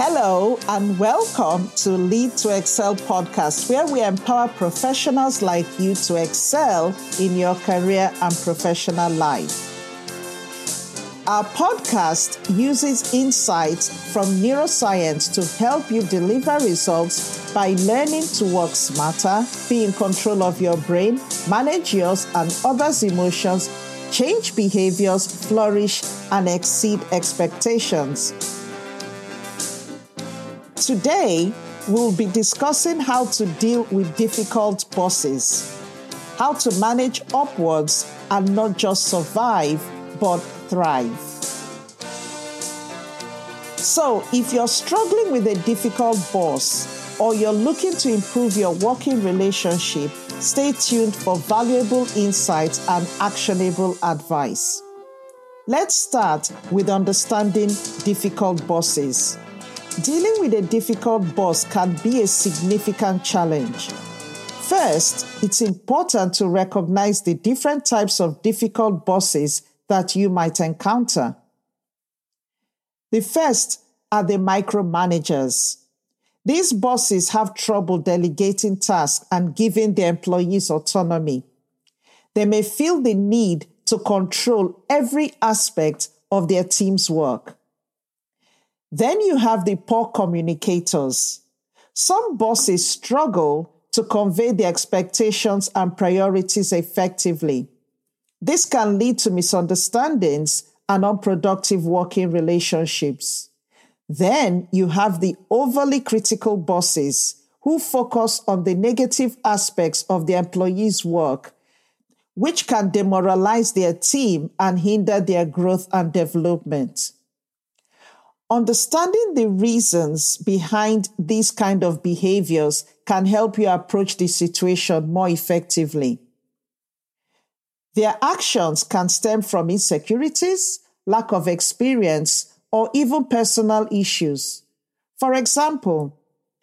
Hello, and welcome to Lead to Excel podcast, where we empower professionals like you to excel in your career and professional life. Our podcast uses insights from neuroscience to help you deliver results by learning to work smarter, be in control of your brain, manage yours and others' emotions, change behaviors, flourish, and exceed expectations. Today, we'll be discussing how to deal with difficult bosses, how to manage upwards and not just survive, but thrive. So, if you're struggling with a difficult boss or you're looking to improve your working relationship, stay tuned for valuable insights and actionable advice. Let's start with understanding difficult bosses. Dealing with a difficult boss can be a significant challenge. First, it's important to recognize the different types of difficult bosses that you might encounter. The first are the micromanagers. These bosses have trouble delegating tasks and giving their employees autonomy. They may feel the need to control every aspect of their team's work. Then you have the poor communicators. Some bosses struggle to convey their expectations and priorities effectively. This can lead to misunderstandings and unproductive working relationships. Then you have the overly critical bosses who focus on the negative aspects of the employee's work, which can demoralize their team and hinder their growth and development. Understanding the reasons behind these kind of behaviors can help you approach the situation more effectively. Their actions can stem from insecurities, lack of experience, or even personal issues. For example,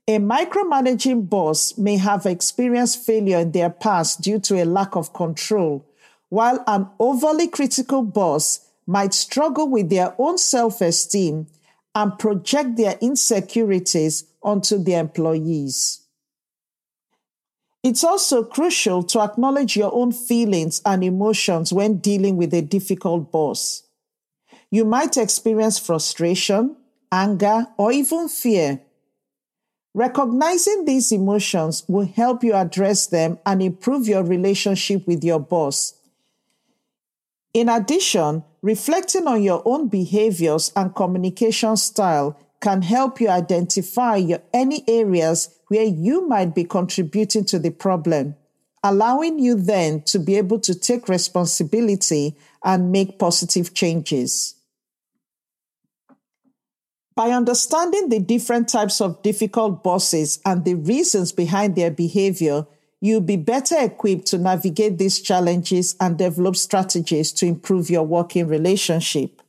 a micromanaging boss may have experienced failure in their past due to a lack of control, while an overly critical boss might struggle with their own self esteem and project their insecurities onto the employees. It's also crucial to acknowledge your own feelings and emotions when dealing with a difficult boss. You might experience frustration, anger, or even fear. Recognizing these emotions will help you address them and improve your relationship with your boss. In addition, reflecting on your own behaviors and communication style can help you identify your, any areas where you might be contributing to the problem, allowing you then to be able to take responsibility and make positive changes. By understanding the different types of difficult bosses and the reasons behind their behavior, you'll be better equipped to navigate these challenges and develop strategies to improve your working relationship.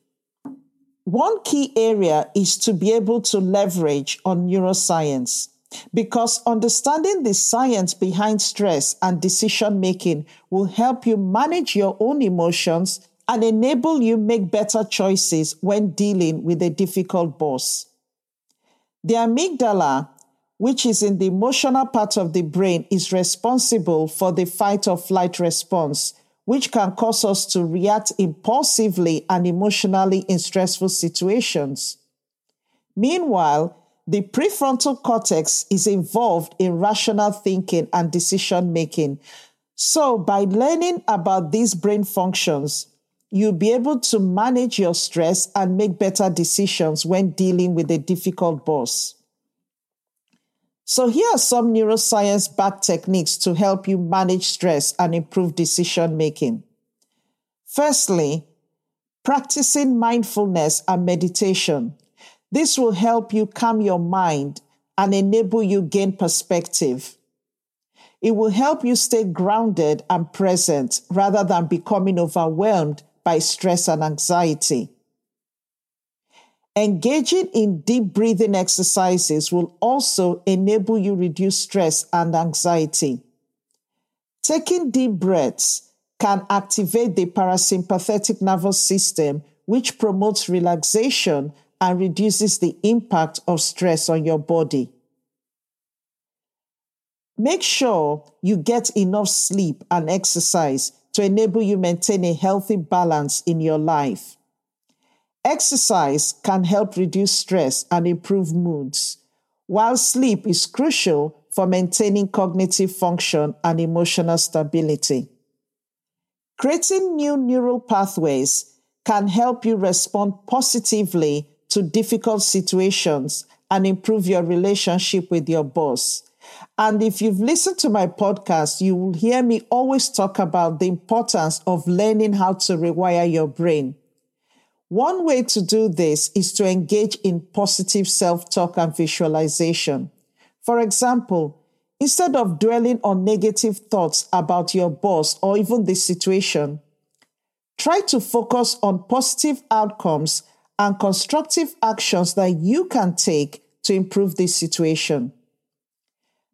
One key area is to be able to leverage on neuroscience because understanding the science behind stress and decision making will help you manage your own emotions and enable you make better choices when dealing with a difficult boss. The amygdala, which is in the emotional part of the brain, is responsible for the fight or flight response which can cause us to react impulsively and emotionally in stressful situations. Meanwhile, the prefrontal cortex is involved in rational thinking and decision making. So, by learning about these brain functions, you'll be able to manage your stress and make better decisions when dealing with a difficult boss. So, here are some neuroscience backed techniques to help you manage stress and improve decision making. Firstly, practicing mindfulness and meditation. This will help you calm your mind and enable you gain perspective. It will help you stay grounded and present rather than becoming overwhelmed by stress and anxiety. Engaging in deep breathing exercises will also enable you reduce stress and anxiety. Taking deep breaths can activate the parasympathetic nervous system, which promotes relaxation and reduces the impact of stress on your body. Make sure you get enough sleep and exercise to enable you maintain a healthy balance in your life. Exercise can help reduce stress and improve moods, while sleep is crucial for maintaining cognitive function and emotional stability. Creating new neural pathways can help you respond positively to difficult situations and improve your relationship with your boss. And if you've listened to my podcast, you will hear me always talk about the importance of learning how to rewire your brain. One way to do this is to engage in positive self talk and visualization. For example, instead of dwelling on negative thoughts about your boss or even the situation, try to focus on positive outcomes and constructive actions that you can take to improve this situation.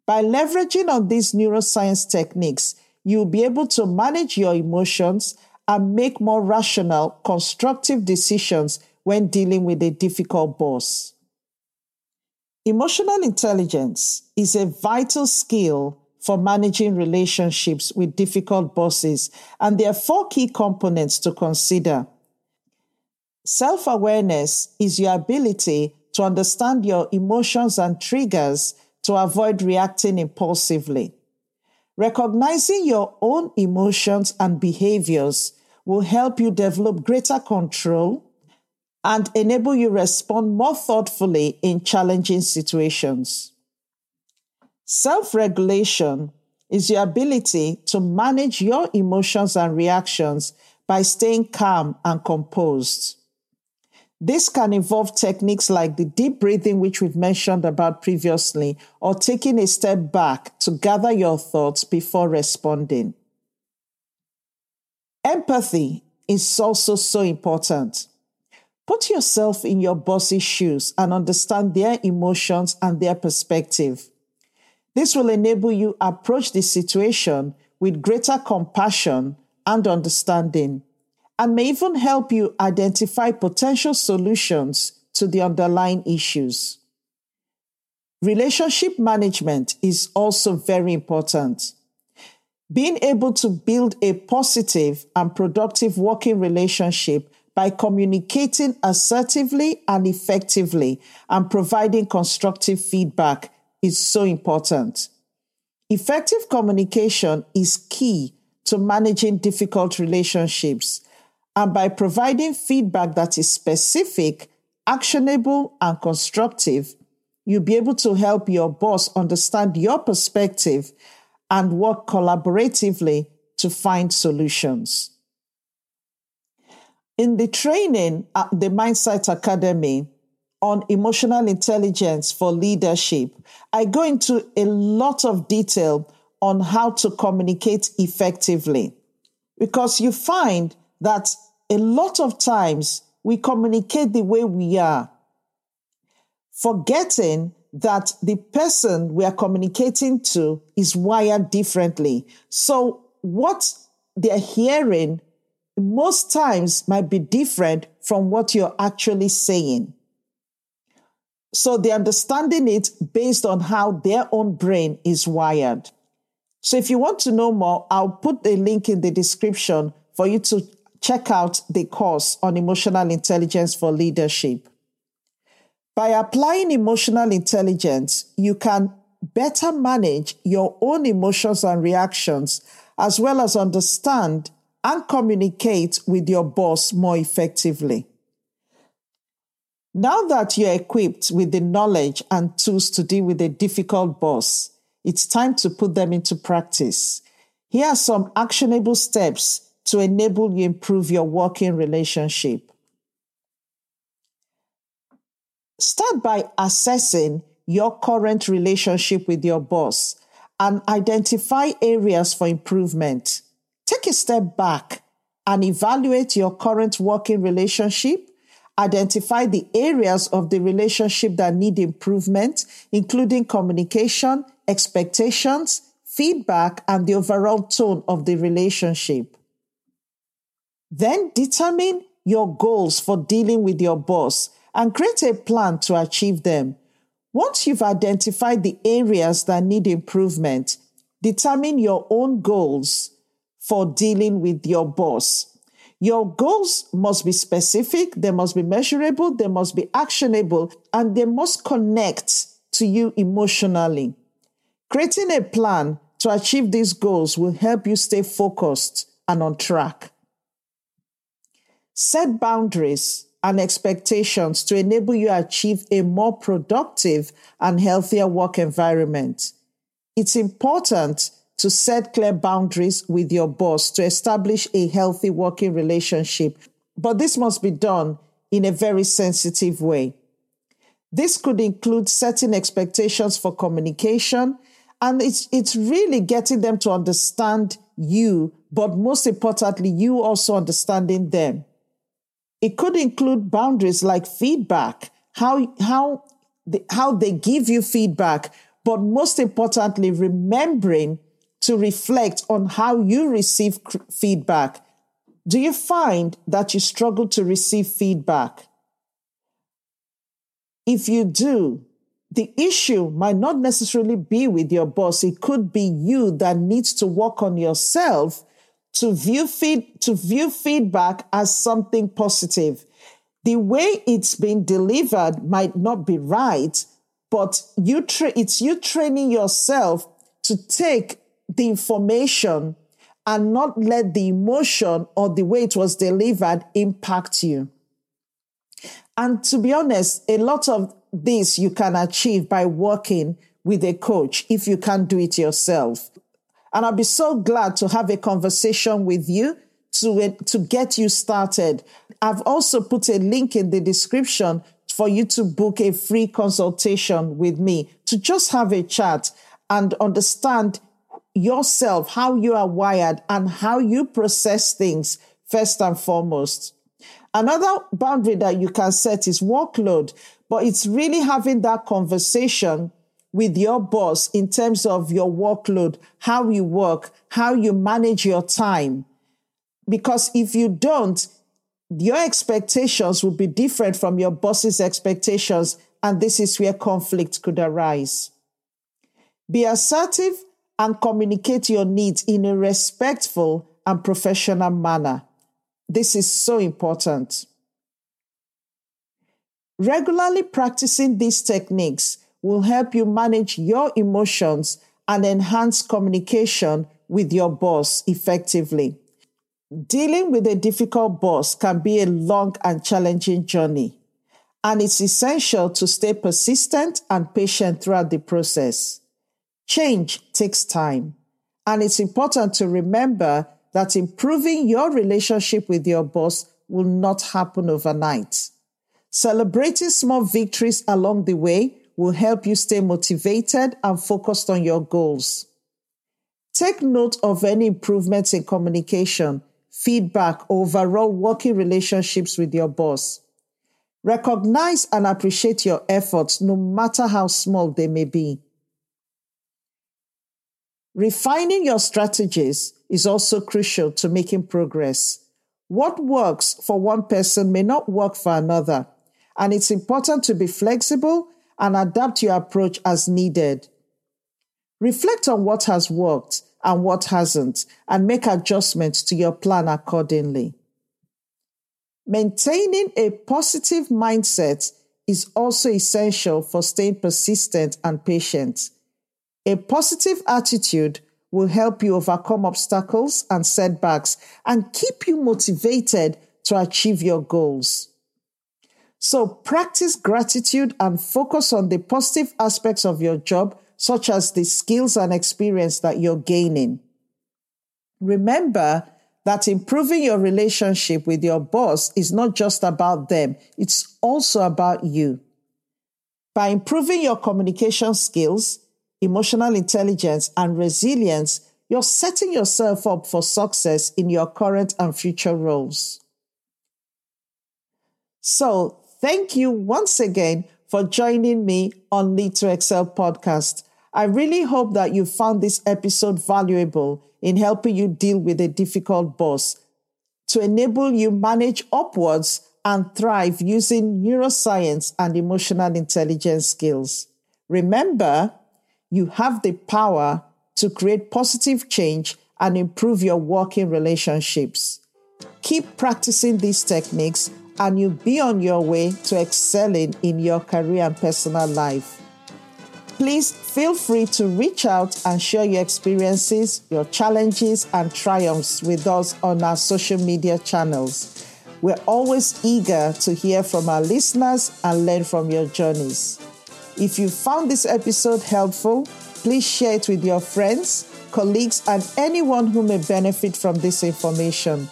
By leveraging on these neuroscience techniques, you'll be able to manage your emotions and make more rational, constructive decisions when dealing with a difficult boss. Emotional intelligence is a vital skill for managing relationships with difficult bosses, and there are four key components to consider. Self awareness is your ability to understand your emotions and triggers to avoid reacting impulsively. Recognizing your own emotions and behaviors will help you develop greater control and enable you respond more thoughtfully in challenging situations. Self regulation is your ability to manage your emotions and reactions by staying calm and composed. This can involve techniques like the deep breathing, which we've mentioned about previously, or taking a step back to gather your thoughts before responding. Empathy is also so important. Put yourself in your boss's shoes and understand their emotions and their perspective. This will enable you approach the situation with greater compassion and understanding and may even help you identify potential solutions to the underlying issues. Relationship management is also very important. Being able to build a positive and productive working relationship by communicating assertively and effectively and providing constructive feedback is so important. Effective communication is key to managing difficult relationships and by providing feedback that is specific, actionable, and constructive, you'll be able to help your boss understand your perspective and work collaboratively to find solutions. In the training at the Mindsight Academy on emotional intelligence for leadership, I go into a lot of detail on how to communicate effectively because you find that a lot of times we communicate the way we are, forgetting that the person we are communicating to is wired differently. So, what they're hearing most times might be different from what you're actually saying. So, they're understanding it based on how their own brain is wired. So, if you want to know more, I'll put a link in the description for you to check out the course on emotional intelligence for leadership. By applying emotional intelligence, you can better manage your own emotions and reactions, as well as understand and communicate with your boss more effectively. Now that you're equipped with the knowledge and tools to deal with a difficult boss, it's time to put them into practice. Here are some actionable steps to enable you improve your working relationship. Start by assessing your current relationship with your boss and identify areas for improvement. Take a step back and evaluate your current working relationship. Identify the areas of the relationship that need improvement, including communication, expectations, feedback, and the overall tone of the relationship. Then determine your goals for dealing with your boss and create a plan to achieve them. Once you've identified the areas that need improvement, determine your own goals for dealing with your boss. Your goals must be specific, they must be measurable, they must be actionable, and they must connect to you emotionally. Creating a plan to achieve these goals will help you stay focused and on track. Set boundaries and expectations to enable you achieve a more productive and healthier work environment. It's important to set clear boundaries with your boss to establish a healthy working relationship, but this must be done in a very sensitive way. This could include setting expectations for communication, and it's, it's really getting them to understand you, but most importantly, you also understanding them. It could include boundaries like feedback, how, how, the, how they give you feedback, but most importantly, remembering to reflect on how you receive feedback. Do you find that you struggle to receive feedback? If you do, the issue might not necessarily be with your boss. It could be you that needs to work on yourself to view feed, to view feedback as something positive. The way it's been delivered might not be right, but you tra- it's you training yourself to take the information and not let the emotion or the way it was delivered impact you. And to be honest, a lot of this you can achieve by working with a coach if you can't do it yourself. And I'll be so glad to have a conversation with you to, to get you started. I've also put a link in the description for you to book a free consultation with me to just have a chat and understand yourself, how you are wired and how you process things first and foremost. Another boundary that you can set is workload, but it's really having that conversation with your boss in terms of your workload, how you work, how you manage your time. Because if you don't, your expectations will be different from your boss's expectations, and this is where conflict could arise. Be assertive and communicate your needs in a respectful and professional manner. This is so important. Regularly practicing these techniques will help you manage your emotions and enhance communication with your boss effectively. Dealing with a difficult boss can be a long and challenging journey, and it's essential to stay persistent and patient throughout the process. Change takes time, and it's important to remember that improving your relationship with your boss will not happen overnight. Celebrating small victories along the way will help you stay motivated and focused on your goals. Take note of any improvements in communication, feedback, overall working relationships with your boss. Recognize and appreciate your efforts, no matter how small they may be. Refining your strategies is also crucial to making progress. What works for one person may not work for another, and it's important to be flexible and adapt your approach as needed. Reflect on what has worked and what hasn't, and make adjustments to your plan accordingly. Maintaining a positive mindset is also essential for staying persistent and patient. A positive attitude will help you overcome obstacles and setbacks and keep you motivated to achieve your goals. So practice gratitude and focus on the positive aspects of your job, such as the skills and experience that you're gaining. Remember that improving your relationship with your boss is not just about them, it's also about you. By improving your communication skills, emotional intelligence, and resilience, you're setting yourself up for success in your current and future roles. So, Thank you once again for joining me on Lead to Excel podcast. I really hope that you found this episode valuable in helping you deal with a difficult boss to enable you manage upwards and thrive using neuroscience and emotional intelligence skills. Remember, you have the power to create positive change and improve your working relationships. Keep practicing these techniques and you'll be on your way to excelling in your career and personal life. Please feel free to reach out and share your experiences, your challenges, and triumphs with us on our social media channels. We're always eager to hear from our listeners and learn from your journeys. If you found this episode helpful, please share it with your friends, colleagues, and anyone who may benefit from this information.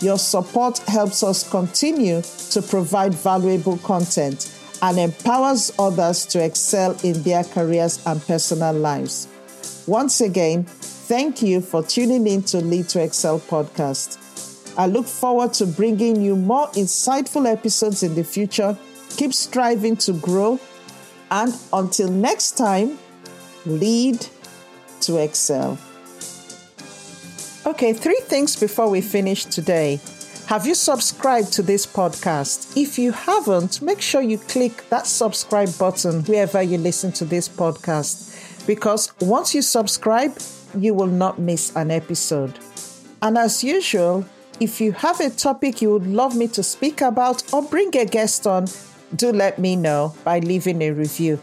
Your support helps us continue to provide valuable content and empowers others to excel in their careers and personal lives. Once again, thank you for tuning in to Lead to Excel podcast. I look forward to bringing you more insightful episodes in the future. Keep striving to grow, and until next time, lead to excel. Okay, three things before we finish today. Have you subscribed to this podcast? If you haven't, make sure you click that subscribe button wherever you listen to this podcast because once you subscribe, you will not miss an episode. And as usual, if you have a topic you would love me to speak about or bring a guest on, do let me know by leaving a review.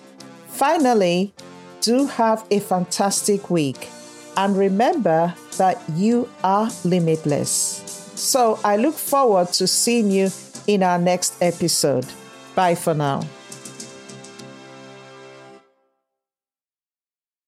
Finally, do have a fantastic week. And remember that you are limitless. So I look forward to seeing you in our next episode. Bye for now.